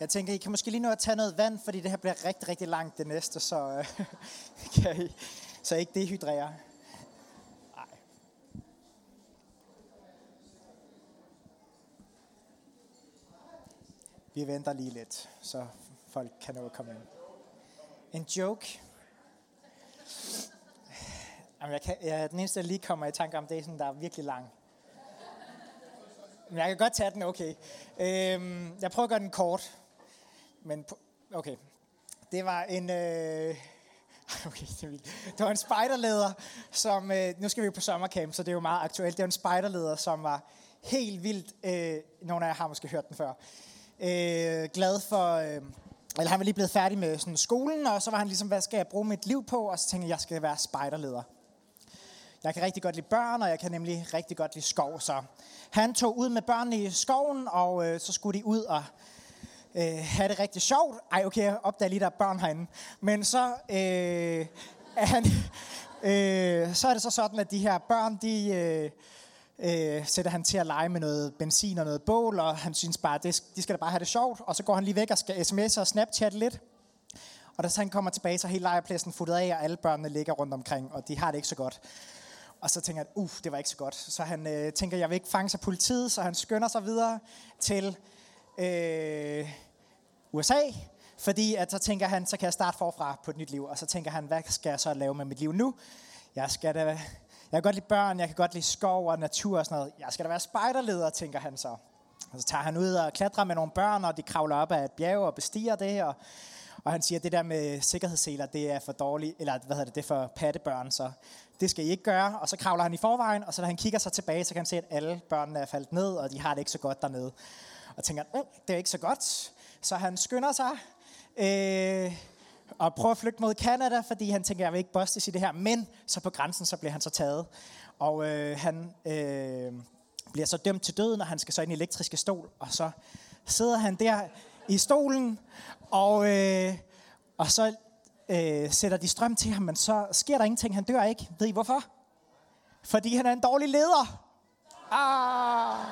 Jeg tænker, I kan måske lige nå at tage noget vand, fordi det her bliver rigtig, rigtig langt det næste, så, øh, kan I, så I ikke dehydrerer. Nej. Vi venter lige lidt, så folk kan nå at komme ind. En joke. Jamen, jeg kan, ja, den eneste, der lige kommer i tanke om, det er sådan, der er virkelig lang. Men jeg kan godt tage den, okay. Øhm, jeg prøver at gøre den kort. Men, okay. Det var en... Øh, okay, det var en spejderleder, som... Øh, nu skal vi jo på sommercamp, så det er jo meget aktuelt. Det var en spejderleder, som var helt vildt... Øh, nogle af jer har måske hørt den før. Øh, glad for... Øh, eller han var lige blevet færdig med sådan skolen, og så var han ligesom, hvad skal jeg bruge mit liv på? Og så tænkte jeg, jeg skal være spejderleder. Jeg kan rigtig godt lide børn, og jeg kan nemlig rigtig godt lide skov. Så han tog ud med børnene i skoven, og øh, så skulle de ud og øh, have det rigtig sjovt. Ej, okay, jeg opdager lige, der er børn herinde. Men så øh, er han, øh, så er det så sådan, at de her børn, de... Øh, øh, sætter han til at lege med noget benzin og noget bål, og han synes bare, det, de skal da bare have det sjovt. Og så går han lige væk og skal sms'e og snapchatte lidt. Og da så han kommer tilbage, så er hele lejrpladsen futtet af, og alle børnene ligger rundt omkring, og de har det ikke så godt. Og så tænker han, uff, uh, det var ikke så godt. Så han øh, tænker, jeg vil ikke fange sig politiet, så han skynder sig videre til øh, USA. Fordi at så tænker han, så kan jeg starte forfra på et nyt liv. Og så tænker han, hvad skal jeg så lave med mit liv nu? Jeg skal da, jeg kan godt lide børn, jeg kan godt lide skov og natur og sådan noget. Jeg skal da være spejderleder, tænker han så. Og så tager han ud og klatrer med nogle børn, og de kravler op ad et bjerg og bestiger det. Og, og han siger, at det der med sikkerhedsseler, det er for dårligt, eller hvad hedder det, det er for pattebørn, så det skal I ikke gøre. Og så kravler han i forvejen, og så når han kigger sig tilbage, så kan han se, at alle børnene er faldet ned, og de har det ikke så godt dernede. Og tænker, oh, det er ikke så godt. Så han skynder sig øh, og prøver at flygte mod Canada, fordi han tænker, jeg vil ikke bostes i det her. Men så på grænsen, så bliver han så taget. Og øh, han øh, bliver så dømt til døden, og han skal så ind i elektriske stol. Og så sidder han der i stolen, og, øh, og så øh, sætter de strøm til ham, men så sker der ingenting. Han dør ikke. Ved I hvorfor? Fordi han er en dårlig leder. Ah.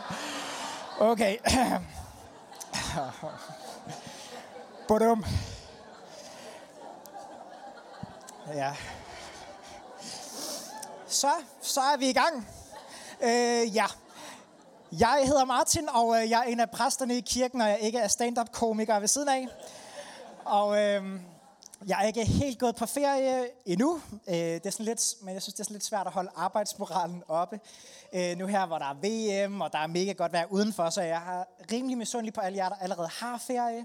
Okay. Badum. Ja. Så, så er vi i gang. Øh, ja. Jeg hedder Martin, og øh, jeg er en af præsterne i kirken, og jeg ikke er stand-up-komiker ved siden af. Og øh, jeg er ikke helt gået på ferie endnu. Øh, det er sådan lidt, men jeg synes, det er sådan lidt svært at holde arbejdsmoralen oppe. Øh, nu her, hvor der er VM, og der er mega godt vejr udenfor, så jeg har rimelig misundelig på alle jer, der allerede har ferie.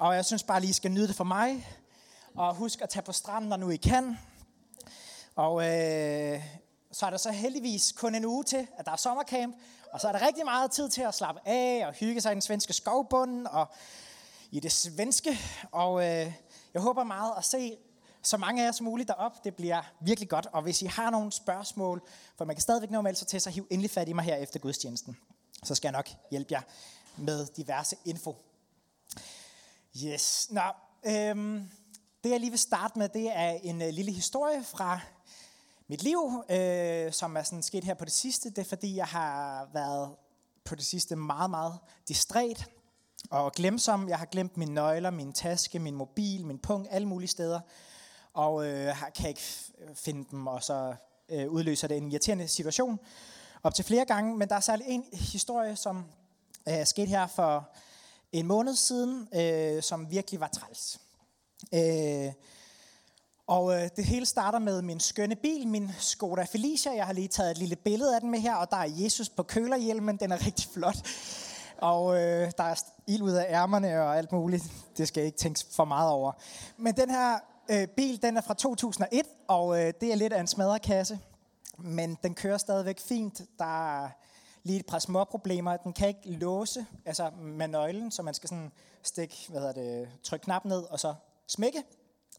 Og jeg synes bare lige, I skal nyde det for mig. Og husk at tage på stranden, når nu I kan. Og øh, så er der så heldigvis kun en uge til, at der er sommercamp. Og så er der rigtig meget tid til at slappe af og hygge sig i den svenske skovbunden og i det svenske. Og øh, jeg håber meget at se så mange af jer som muligt derop. Det bliver virkelig godt. Og hvis I har nogle spørgsmål, for man kan stadigvæk nå at melde sig til, så hiv endelig fat i mig her efter gudstjenesten. Så skal jeg nok hjælpe jer med diverse info. Yes. Nå, øhm, det jeg lige vil starte med, det er en øh, lille historie fra mit liv, øh, som er sådan sket her på det sidste. Det er fordi, jeg har været på det sidste meget, meget distræt og glemsom. Jeg har glemt mine nøgler, min taske, min mobil, min punkt, alle mulige steder. Og øh, kan ikke finde dem, og så øh, udløser det en irriterende situation op til flere gange. Men der er særlig en historie, som øh, er sket her for en måned siden, øh, som virkelig var træls. Øh, og øh, det hele starter med min skønne bil, min Skoda Felicia. Jeg har lige taget et lille billede af den med her, og der er Jesus på kølerhjelmen. Den er rigtig flot. Og øh, der er ild ud af ærmerne og alt muligt. Det skal jeg ikke tænke for meget over. Men den her øh, bil, den er fra 2001, og øh, det er lidt af en smadrekasse. Men den kører stadigvæk fint. Der er lige et par små problemer. Den kan ikke låse altså med nøglen, så man skal sådan stikke, hvad hedder det, trykke knap ned og så smække.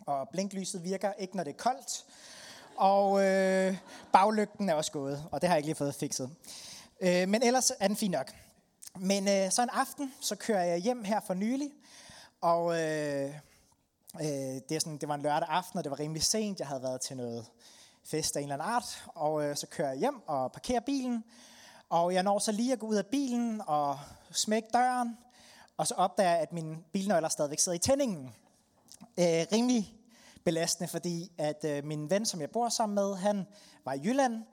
Og blinklyset virker ikke, når det er koldt. Og øh, baglygten er også gået, og det har jeg ikke lige fået fikset. Øh, men ellers er den fin nok. Men øh, så en aften, så kører jeg hjem her for nylig, og øh, øh, det, er sådan, det var en lørdag aften, og det var rimelig sent. Jeg havde været til noget fest af en eller anden art, og øh, så kører jeg hjem og parkerer bilen, og jeg når så lige at gå ud af bilen og smække døren, og så opdager jeg, at min bilnøgler stadigvæk sidder i tændingen. Øh, rimelig belastende, fordi at øh, min ven, som jeg bor sammen med, han var i Jylland,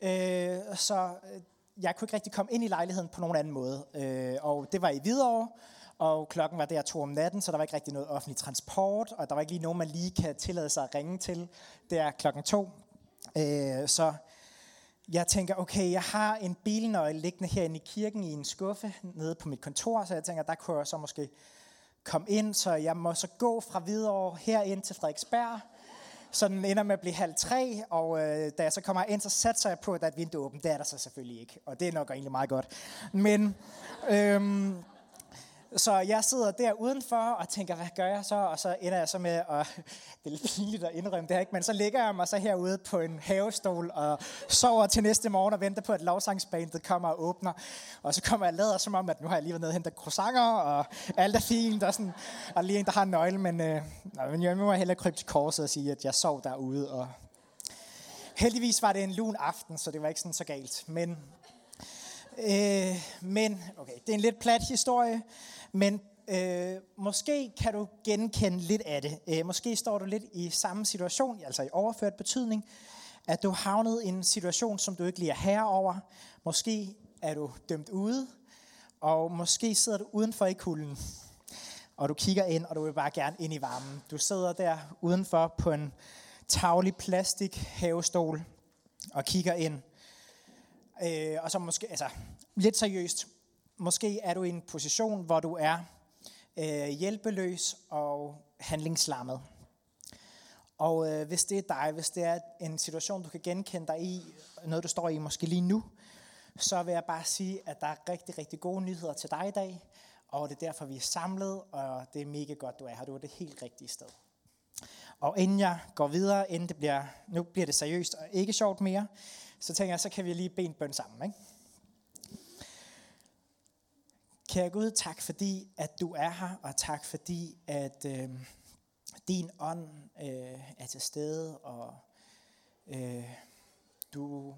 øh, så øh, jeg kunne ikke rigtig komme ind i lejligheden på nogen anden måde. Øh, og det var i Hvidovre, og klokken var der to om natten, så der var ikke rigtig noget offentlig transport, og der var ikke lige nogen, man lige kan tillade sig at ringe til Det er klokken to. Øh, så jeg tænker, okay, jeg har en bilnøgle liggende herinde i kirken i en skuffe nede på mit kontor, så jeg tænker, der kunne jeg så måske komme ind, så jeg må så gå fra Hvidovre herind til Frederiksberg, så den ender med at blive halv tre, og øh, da jeg så kommer ind, så satser jeg på, at der er et vindue åbent. Det er der så selvfølgelig ikke, og det er nok egentlig meget godt. Men øhm, så jeg sidder der udenfor og tænker, hvad gør jeg så? Og så ender jeg så med, at det er lidt pinligt at indrømme det her, ikke? men så ligger jeg mig så herude på en havestol og sover til næste morgen og venter på, at lovsangsbandet kommer og åbner. Og så kommer jeg lader som om, at nu har jeg lige været nede og hentet croissanter, og alt er fint, og, sådan, og lige en, der har en nøgle, men, øh, men jeg må hellere krybe til korset og sige, at jeg sov derude. Og heldigvis var det en lun aften, så det var ikke sådan så galt. Men, øh, men okay, det er en lidt plat historie, men øh, måske kan du genkende lidt af det. Øh, måske står du lidt i samme situation, altså i overført betydning, at du havnet i en situation, som du ikke lige er herre over. Måske er du dømt ude, og måske sidder du udenfor i kulden, og du kigger ind, og du vil bare gerne ind i varmen. Du sidder der udenfor på en tavlig plastik havestol og kigger ind. Øh, og så måske, altså lidt seriøst, Måske er du i en position, hvor du er øh, hjælpeløs og handlingslammet. Og øh, hvis det er dig, hvis det er en situation, du kan genkende dig i, noget du står i måske lige nu, så vil jeg bare sige, at der er rigtig, rigtig gode nyheder til dig i dag. Og det er derfor, vi er samlet, og det er mega godt, du er her. Du er det helt rigtige sted. Og inden jeg går videre, inden det bliver, nu bliver det seriøst og ikke sjovt mere, så tænker jeg, så kan vi lige bede en bøn sammen. Ikke? Kære Gud, tak fordi, at du er her, og tak fordi, at øh, din ånd øh, er til stede, og øh, du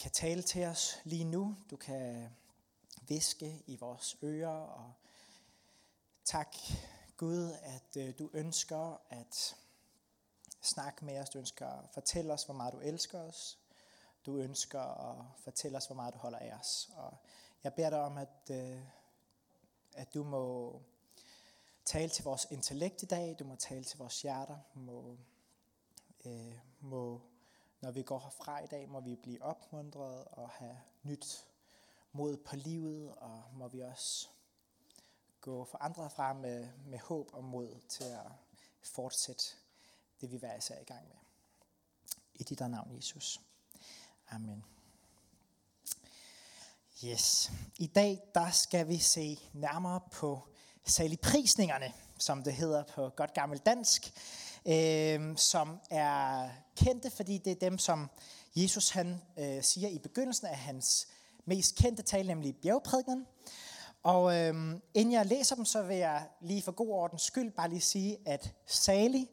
kan tale til os lige nu. Du kan viske i vores ører, og tak Gud, at øh, du ønsker at snakke med os. Du ønsker at fortælle os, hvor meget du elsker os. Du ønsker at fortælle os, hvor meget du holder af os. Og jeg beder dig om, at, øh, at du må tale til vores intellekt i dag, du må tale til vores hjerter, må, øh, må, når vi går herfra i dag, må vi blive opmuntret og have nyt mod på livet, og må vi også gå forandret frem med, med håb og mod til at fortsætte det, vi hver især i gang med. I dit navn, Jesus. Amen. Yes. I dag der skal vi se nærmere på saligprisningerne, som det hedder på godt gammelt dansk, øh, som er kendte, fordi det er dem, som Jesus han øh, siger i begyndelsen af hans mest kendte tale, nemlig bjergprædiken. Og øh, inden jeg læser dem, så vil jeg lige for god ordens skyld bare lige sige, at salig,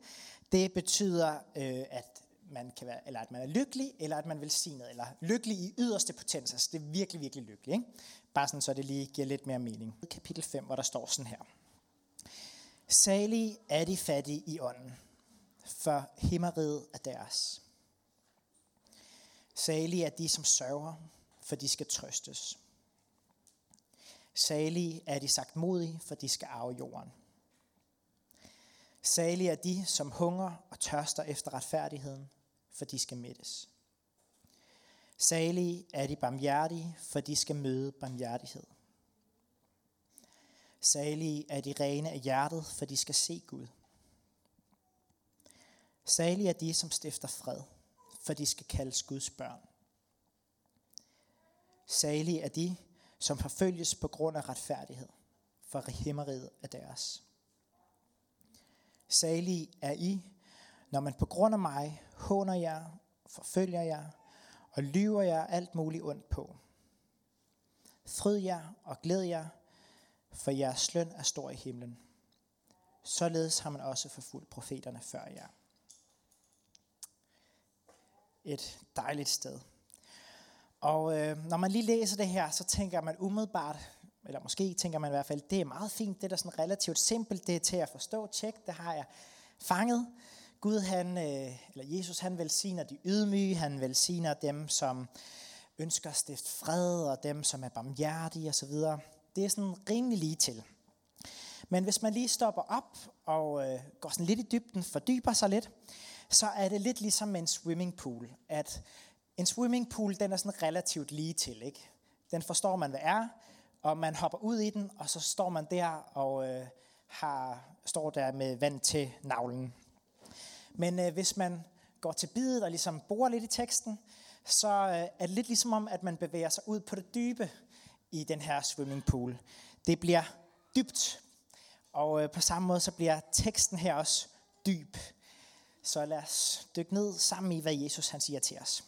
det betyder, øh, at man kan være, eller at man er lykkelig, eller at man er velsignet, eller lykkelig i yderste potens. Altså det er virkelig, virkelig lykkelig. Ikke? Bare sådan, så det lige giver lidt mere mening. Kapitel 5, hvor der står sådan her. Salige er de fattige i ånden, for himmeriget er deres. Salige er de, som sørger, for de skal trøstes. Salige er de sagt modige, for de skal arve jorden. Salige er de, som hunger og tørster efter retfærdigheden, for de skal mættes. Salige er de barmhjertige, for de skal møde barmhjertighed. Salige er de rene af hjertet, for de skal se Gud. Salige er de, som stifter fred, for de skal kaldes Guds børn. Salige er de, som forfølges på grund af retfærdighed, for himmeriget er deres. Salige er I, når man på grund af mig håner jer, forfølger jer og lyver jer alt muligt ondt på. Fryd jer og glæd jer, for jeres løn er stor i himlen. Således har man også forfulgt profeterne før jer. Et dejligt sted. Og øh, når man lige læser det her, så tænker man umiddelbart, eller måske tænker man i hvert fald, det er meget fint, det er da sådan relativt simpelt, det er til at forstå, tjek, det har jeg fanget. Gud, han, øh, eller Jesus, han velsigner de ydmyge, han velsigner dem, som ønsker at stifte fred, og dem, som er barmhjertige osv. Det er sådan rimelig lige til. Men hvis man lige stopper op og øh, går sådan lidt i dybden, fordyber sig lidt, så er det lidt ligesom en swimmingpool. At en swimmingpool, den er sådan relativt lige til. Ikke? Den forstår man, hvad er, og man hopper ud i den, og så står man der og øh, har, står der med vand til navlen. Men øh, hvis man går til bidet og ligesom borer lidt i teksten, så øh, er det lidt ligesom om, at man bevæger sig ud på det dybe i den her swimmingpool. Det bliver dybt, og øh, på samme måde så bliver teksten her også dyb. Så lad os dykke ned sammen i, hvad Jesus han siger til os.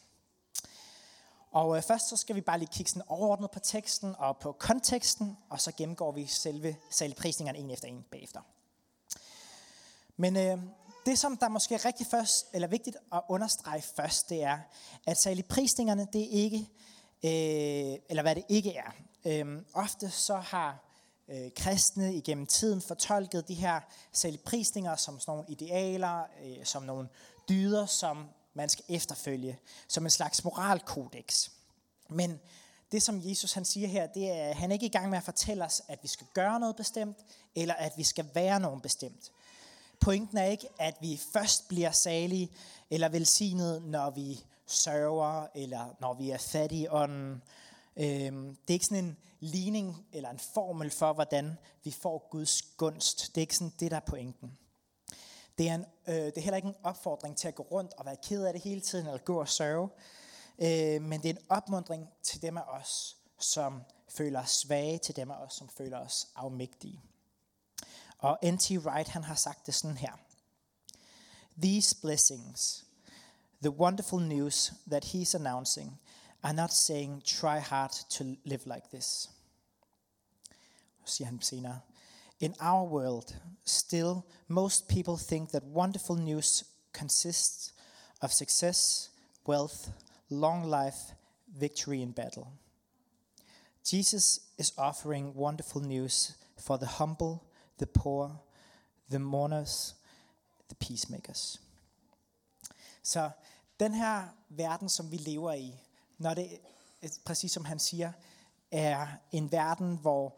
Og øh, først så skal vi bare lige kigge sådan overordnet på teksten og på konteksten, og så gennemgår vi selve salgprisningerne en efter en bagefter. Men øh, det, som der måske er rigtig først, eller vigtigt at understrege først, det er, at salgprisningerne, det er ikke, øh, eller hvad det ikke er. Øh, ofte så har øh, kristne igennem tiden fortolket de her saligprisninger som sådan nogle idealer, øh, som nogle dyder, som man skal efterfølge, som en slags moralkodex. Men det, som Jesus han siger her, det er, at han er ikke i gang med at fortælle os, at vi skal gøre noget bestemt, eller at vi skal være nogen bestemt. Pointen er ikke, at vi først bliver salige eller velsignet, når vi sørger, eller når vi er fattige i ånden. Øhm, det er ikke sådan en ligning eller en formel for, hvordan vi får Guds gunst. Det er ikke sådan det, der er pointen. Det er, en, øh, det er heller ikke en opfordring til at gå rundt og være ked af det hele tiden, eller gå og sørge. Øh, men det er en opmundring til dem af os, som føler os svage, til dem af os, som føler os afmægtige. Og N.T. Wright, han har sagt det sådan her. These blessings, the wonderful news that he's announcing, are not saying try hard to live like this. Siger han senere. In our world, still, most people think that wonderful news consists of success, wealth, long life, victory in battle. Jesus is offering wonderful news for the humble, the poor, the mourners, the peacemakers. Så den her verden, som vi lever i, når det, præcis som han siger, er en verden, hvor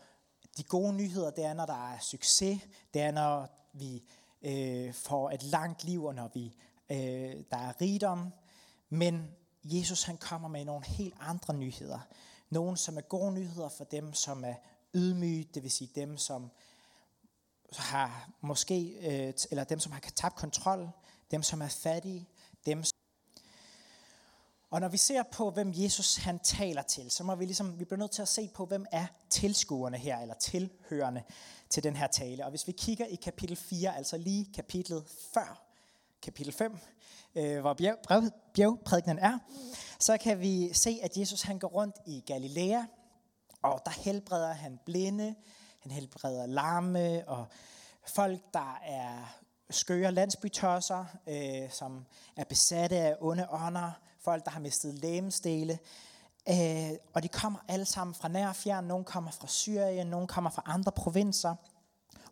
de gode nyheder, det er, når der er succes, det er, når vi øh, får et langt liv, og når vi, øh, der er rigdom. Men Jesus han kommer med nogle helt andre nyheder. Nogle, som er gode nyheder for dem, som er ydmyge, det vil sige dem, som har måske, øh, eller dem, som har tabt kontrol, dem, som er fattige, dem, og når vi ser på, hvem Jesus han taler til, så må vi ligesom, vi bliver nødt til at se på, hvem er tilskuerne her, eller tilhørende til den her tale. Og hvis vi kigger i kapitel 4, altså lige kapitlet før kapitel 5, øh, hvor bjerg, bjergprædikenen er, så kan vi se, at Jesus han går rundt i Galilea, og der helbreder han blinde, han helbreder larme, og folk, der er skøre landsbytosser, øh, som er besatte af onde ånder, folk, der har mistet lægemstele. Øh, og de kommer alle sammen fra nær og fjern. Nogle kommer fra Syrien, nogle kommer fra andre provinser.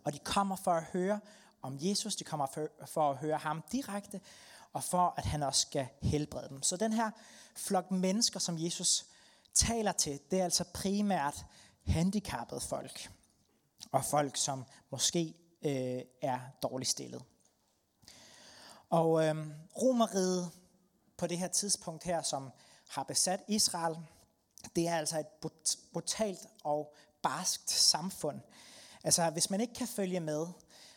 Og de kommer for at høre om Jesus. De kommer for, for at høre ham direkte, og for at han også skal helbrede dem. Så den her flok mennesker, som Jesus taler til, det er altså primært handicappede folk. Og folk, som måske øh, er dårligt stillet. Og øh, romeriet på det her tidspunkt her, som har besat Israel, det er altså et brutalt og barskt samfund. Altså, hvis man ikke kan følge med,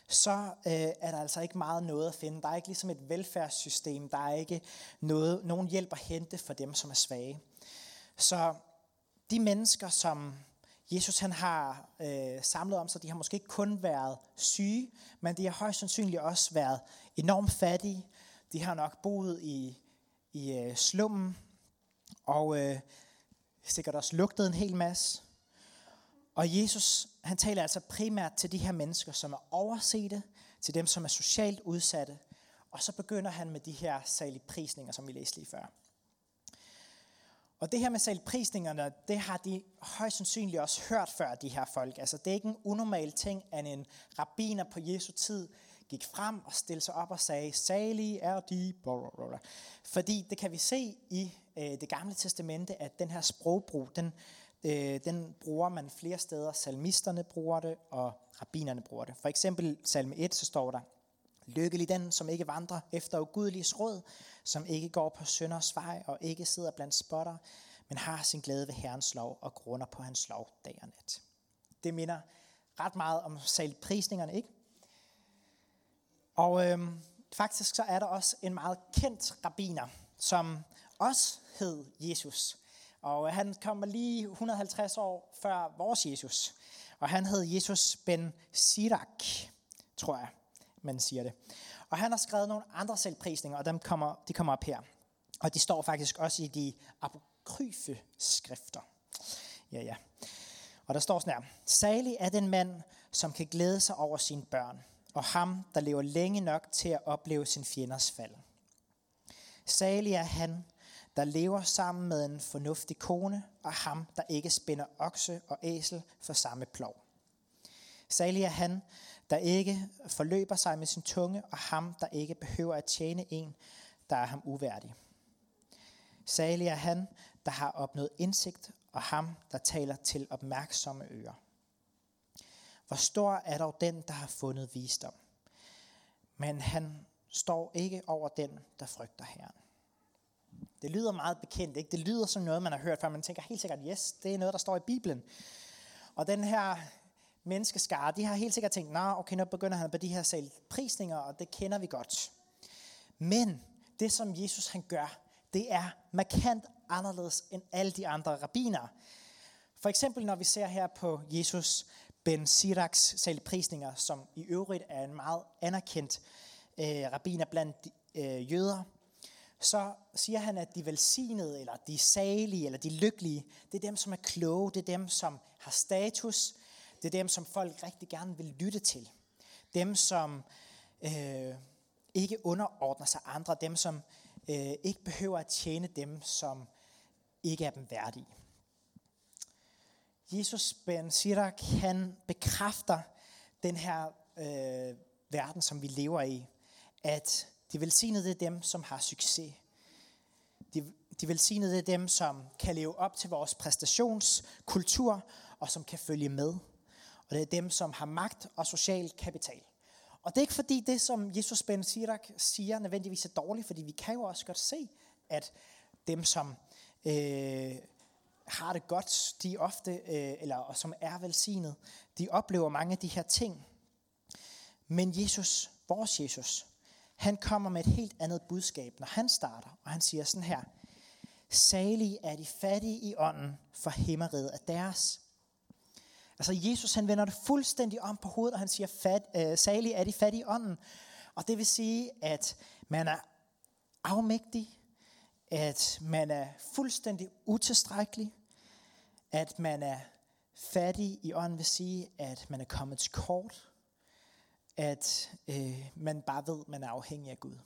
så øh, er der altså ikke meget noget at finde. Der er ikke ligesom et velfærdssystem. Der er ikke noget, nogen hjælp at hente for dem, som er svage. Så de mennesker, som Jesus han har øh, samlet om sig, de har måske ikke kun været syge, men de har højst sandsynligt også været enormt fattige. De har nok boet i i øh, slummen, og øh, sikkert også lugtede en hel masse. Og Jesus, han taler altså primært til de her mennesker, som er oversete, til dem, som er socialt udsatte, og så begynder han med de her salige prisninger, som vi læste lige før. Og det her med selvprisningerne, det har de højst sandsynligt også hørt før, de her folk. Altså det er ikke en unormal ting, at en rabbiner på Jesu tid gik frem og stillede sig op og sagde, salige er de, blablabla. fordi det kan vi se i øh, det gamle testamente, at den her sprogbrug, den, øh, den bruger man flere steder. Salmisterne bruger det, og rabbinerne bruger det. For eksempel salme 1, så står der, Lykkelig den, som ikke vandrer efter ugudeliges råd, som ikke går på sønders vej og ikke sidder blandt spotter, men har sin glæde ved Herrens lov og grunder på hans lov dag og nat. Det minder ret meget om salprisningerne, ikke? Og øh, faktisk så er der også en meget kendt rabbiner, som også hed Jesus. Og øh, han kommer lige 150 år før vores Jesus. Og han hed Jesus ben Sirak, tror jeg, man siger det. Og han har skrevet nogle andre selvprisninger, og dem kommer, de kommer op her. Og de står faktisk også i de apokryfe skrifter. Ja, ja. Og der står sådan her. Salig er den mand, som kan glæde sig over sine børn, og ham, der lever længe nok til at opleve sin fjenders fald. Salig er han, der lever sammen med en fornuftig kone, og ham, der ikke spænder okse og æsel for samme plov. Salig er han, der ikke forløber sig med sin tunge, og ham, der ikke behøver at tjene en, der er ham uværdig. Salig er han, der har opnået indsigt, og ham, der taler til opmærksomme ører. Hvor stor er dog den, der har fundet visdom? Men han står ikke over den, der frygter Herren. Det lyder meget bekendt, ikke? Det lyder som noget, man har hørt før. Man tænker helt sikkert, yes, det er noget, der står i Bibelen. Og den her menneskeskare, de har helt sikkert tænkt, nej, nah, okay, nu begynder han på de her selvprisninger, og det kender vi godt. Men det, som Jesus han gør, det er markant anderledes end alle de andre rabbiner. For eksempel når vi ser her på Jesus Ben Siraks selvprisninger, som i øvrigt er en meget anerkendt øh, rabbiner blandt øh, jøder, så siger han, at de velsignede, eller de salige, eller de lykkelige, det er dem, som er kloge, det er dem, som har status, det er dem, som folk rigtig gerne vil lytte til. Dem, som øh, ikke underordner sig andre. Dem, som øh, ikke behøver at tjene dem, som ikke er dem værdige. Jesus Ben Sirak, han bekræfter den her øh, verden, som vi lever i, at de velsignede er dem, som har succes. De, de velsignede er dem, som kan leve op til vores præstationskultur, og som kan følge med. Og det er dem, som har magt og social kapital. Og det er ikke fordi det, som Jesus Ben Sirak siger, nødvendigvis er dårligt, fordi vi kan jo også godt se, at dem, som øh, har det godt, de ofte, øh, eller som er velsignet, de oplever mange af de her ting. Men Jesus, vores Jesus, han kommer med et helt andet budskab, når han starter, og han siger sådan her, Salige er de fattige i ånden, for himmeriget er deres. Altså Jesus han vender det fuldstændig om på hovedet, og han siger, fat, øh, salig er de fattige i ånden. Og det vil sige, at man er afmægtig, at man er fuldstændig utilstrækkelig, at man er fattig i ånden vil sige, at man er kommet til kort, at øh, man bare ved, at man er afhængig af Gud.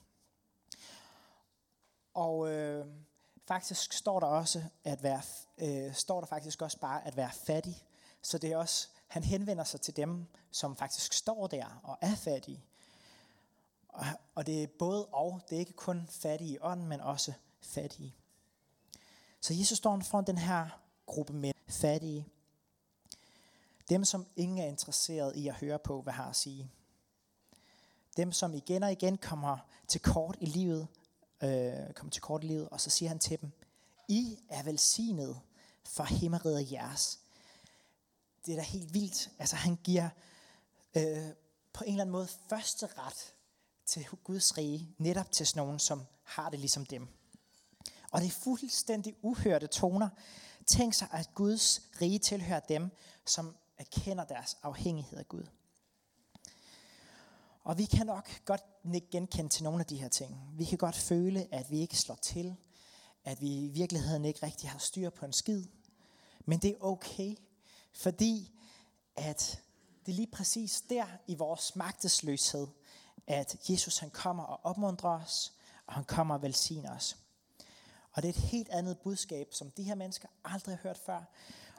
Og øh, faktisk står der også at være, øh, står der faktisk også bare at være fattig. Så det er også, han henvender sig til dem, som faktisk står der og er fattige. Og, og det er både og, det er ikke kun fattige i ånden, men også fattige. Så Jesus står foran den her gruppe med fattige. Dem, som ingen er interesseret i at høre på, hvad har at sige. Dem, som igen og igen kommer til kort i livet, øh, kommer til kort i livet, og så siger han til dem, I er velsignet for himmeriget jeres. Det er da helt vildt. Altså han giver øh, på en eller anden måde første ret til Guds rige, netop til sådan nogen, som har det ligesom dem. Og det er fuldstændig uhørte toner. Tænk sig, at Guds rige tilhører dem, som erkender deres afhængighed af Gud. Og vi kan nok godt genkende til nogle af de her ting. Vi kan godt føle, at vi ikke slår til, at vi i virkeligheden ikke rigtig har styr på en skid. Men det er okay, fordi at det er lige præcis der i vores magtesløshed, at Jesus han kommer og opmuntrer os, og han kommer og velsigner os. Og det er et helt andet budskab, som de her mennesker aldrig har hørt før.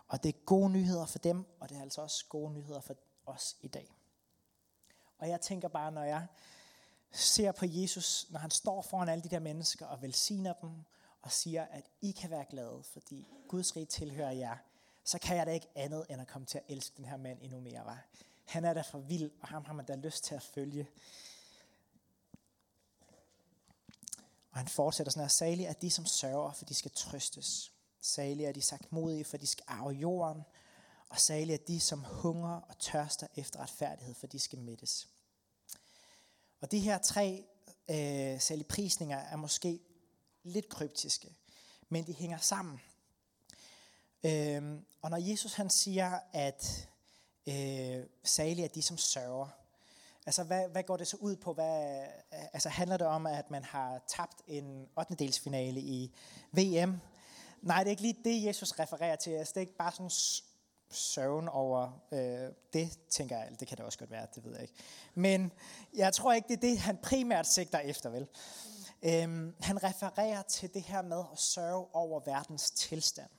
Og det er gode nyheder for dem, og det er altså også gode nyheder for os i dag. Og jeg tænker bare, når jeg ser på Jesus, når han står foran alle de der mennesker og velsigner dem, og siger, at I kan være glade, fordi Guds rige tilhører jer, så kan jeg da ikke andet end at komme til at elske den her mand endnu mere. Var. Han er da for vild, og ham har man da lyst til at følge. Og han fortsætter sådan her, salige er de, som sørger, for de skal trøstes. Salige er de sagt modige, for de skal arve jorden. Og salige er de, som hungrer og tørster efter retfærdighed, for de skal mættes. Og de her tre øh, saligprisninger er måske lidt kryptiske, men de hænger sammen. Øhm, og når Jesus han siger, at øh, salige er de, som sørger, altså hvad, hvad går det så ud på? Hvad, altså handler det om, at man har tabt en 8. delsfinale i VM? Nej, det er ikke lige det, Jesus refererer til. Altså, det er ikke bare sådan søvn over øh, det, tænker jeg. Det kan det også godt være, det ved jeg ikke. Men jeg tror ikke, det er det, han primært sigter efter, vel? Øhm, han refererer til det her med at sørge over verdens tilstand.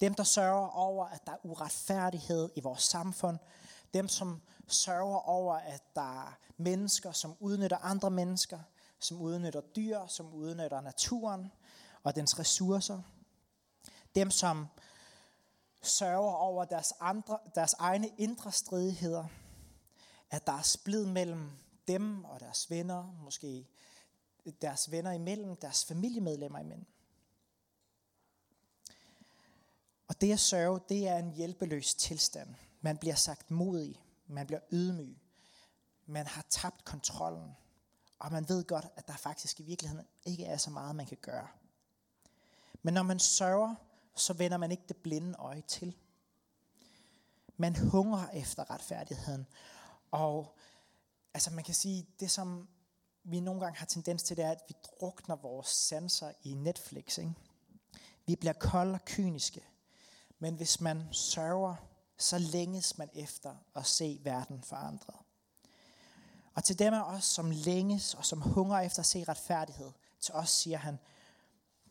Dem, der sørger over, at der er uretfærdighed i vores samfund. Dem, som sørger over, at der er mennesker, som udnytter andre mennesker, som udnytter dyr, som udnytter naturen og dens ressourcer. Dem, som sørger over deres, andre, deres egne indre stridigheder. At der er splid mellem dem og deres venner, måske deres venner imellem, deres familiemedlemmer imellem. Og det at sørge, det er en hjælpeløs tilstand. Man bliver sagt modig, man bliver ydmyg, man har tabt kontrollen, og man ved godt, at der faktisk i virkeligheden ikke er så meget, man kan gøre. Men når man sørger, så vender man ikke det blinde øje til. Man hungrer efter retfærdigheden. Og altså man kan sige, det som vi nogle gange har tendens til, det er, at vi drukner vores sanser i Netflix. Ikke? Vi bliver kolde og kyniske. Men hvis man sørger, så længes man efter at se verden forandret. Og til dem af os, som længes og som hungrer efter at se retfærdighed, til os siger han,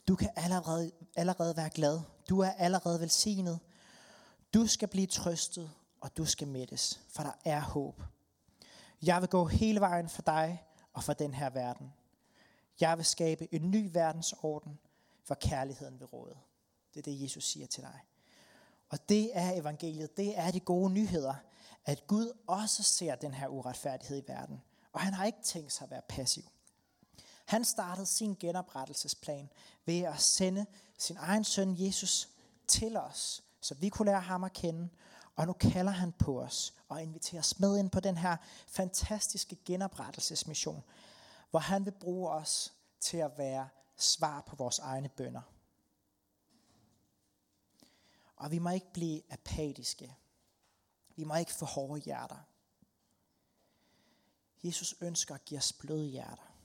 du kan allerede, allerede være glad. Du er allerede velsignet. Du skal blive trøstet, og du skal mættes, for der er håb. Jeg vil gå hele vejen for dig og for den her verden. Jeg vil skabe en ny verdensorden, for kærligheden vil råde. Det er det, Jesus siger til dig. Og det er evangeliet, det er de gode nyheder, at Gud også ser den her uretfærdighed i verden. Og han har ikke tænkt sig at være passiv. Han startede sin genoprettelsesplan ved at sende sin egen søn Jesus til os, så vi kunne lære ham at kende. Og nu kalder han på os og inviterer os med ind på den her fantastiske genoprettelsesmission, hvor han vil bruge os til at være svar på vores egne bønder. Og vi må ikke blive apatiske. Vi må ikke få hårde hjerter. Jesus ønsker at give os bløde hjerter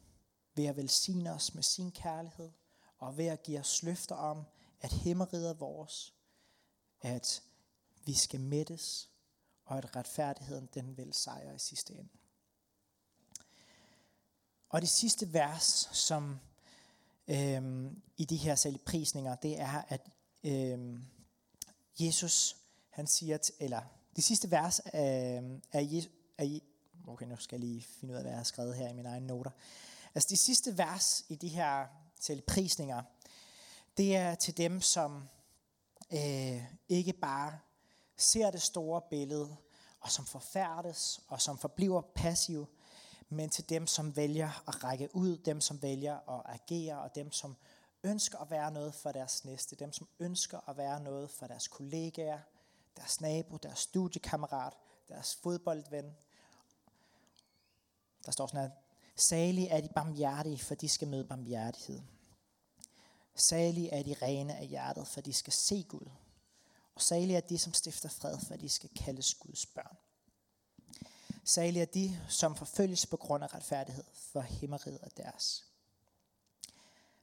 ved at velsigne os med sin kærlighed, og ved at give os løfter om, at himmeriget er vores, at vi skal mættes, og at retfærdigheden den vil sejre i sidste ende. Og det sidste vers, som øhm, i de her selvprisninger, det er, at øhm, Jesus, han siger, til, eller det sidste vers af, er, er, er, okay, nu skal jeg lige finde ud af, hvad jeg har skrevet her i mine egne noter. Altså de sidste vers i de her selvprisninger, det er til dem, som øh, ikke bare ser det store billede, og som forfærdes, og som forbliver passive, men til dem, som vælger at række ud, dem, som vælger at agere, og dem, som ønsker at være noget for deres næste, dem, som ønsker at være noget for deres kollegaer, deres nabo, deres studiekammerat, deres fodboldven. Der står sådan her, Salige er de barmhjertige, for de skal møde barmhjertighed. Salige er de rene af hjertet, for de skal se Gud. Og salige er de, som stifter fred, for de skal kaldes Guds børn. Salige er de, som forfølges på grund af retfærdighed, for himmeriget er deres.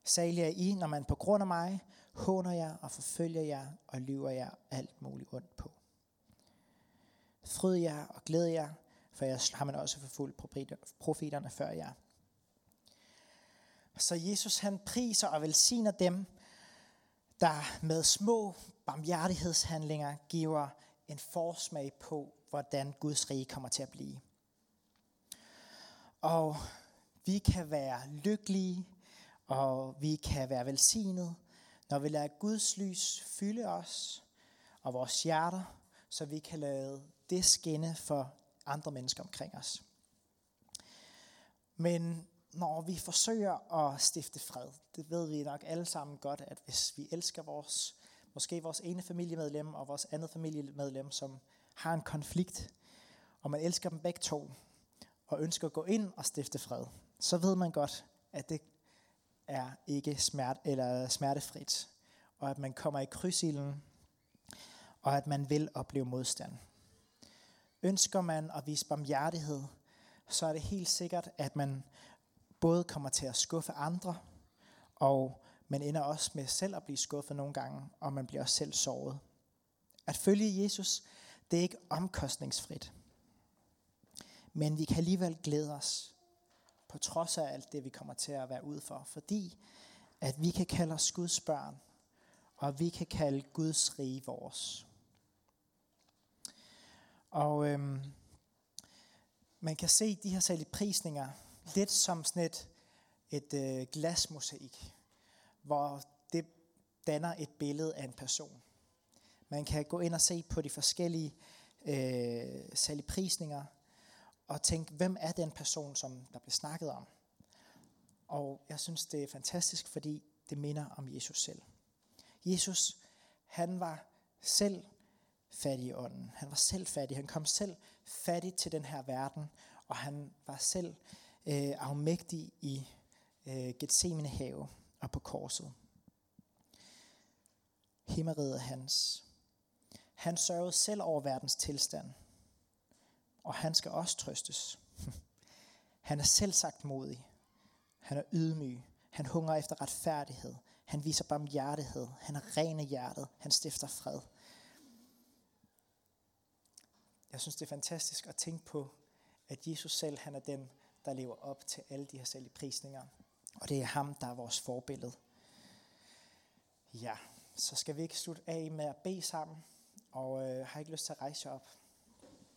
Salige er I, når man på grund af mig håner jer og forfølger jer og lyver jer alt muligt ondt på. Fryd jer og glæd jer, for jeg har man også forfulgt profeterne før jer. Så Jesus han priser og velsigner dem, der med små barmhjertighedshandlinger giver en forsmag på, hvordan Guds rige kommer til at blive. Og vi kan være lykkelige, og vi kan være velsignet, når vi lader Guds lys fylde os og vores hjerter, så vi kan lade det skinne for andre mennesker omkring os. Men når vi forsøger at stifte fred, det ved vi nok alle sammen godt, at hvis vi elsker vores, måske vores ene familiemedlem og vores andet familiemedlem, som har en konflikt, og man elsker dem begge to, og ønsker at gå ind og stifte fred, så ved man godt, at det er ikke smert, eller smertefrit, og at man kommer i krydsilden, og at man vil opleve modstand. Ønsker man at vise barmhjertighed, så er det helt sikkert, at man både kommer til at skuffe andre, og man ender også med selv at blive skuffet nogle gange, og man bliver også selv såret. At følge Jesus, det er ikke omkostningsfrit. Men vi kan alligevel glæde os, på trods af alt det, vi kommer til at være ud for, fordi at vi kan kalde os Guds børn, og vi kan kalde Guds rige vores. Og øhm, man kan se de her særlige prisninger lidt som sådan et, et øh, glasmosaik, hvor det danner et billede af en person. Man kan gå ind og se på de forskellige øh, særlige prisninger, og tænke, hvem er den person, som der bliver snakket om? Og jeg synes, det er fantastisk, fordi det minder om Jesus selv. Jesus, han var selv fattig i ånden. Han var selv fattig. Han kom selv fattig til den her verden, og han var selv øh, afmægtig i øh, Gethsemane have og på korset. Himmeriget hans. Han sørgede selv over verdens tilstand, og han skal også trøstes. Han er selv sagt modig. Han er ydmyg. Han hungrer efter retfærdighed. Han viser barmhjertighed. Han er ren i hjertet. Han stifter fred. Jeg synes, det er fantastisk at tænke på, at Jesus selv han er den, der lever op til alle de her særlige prisninger. Og det er ham, der er vores forbillede. Ja, så skal vi ikke slutte af med at bede sammen. Og øh, har ikke lyst til at rejse op.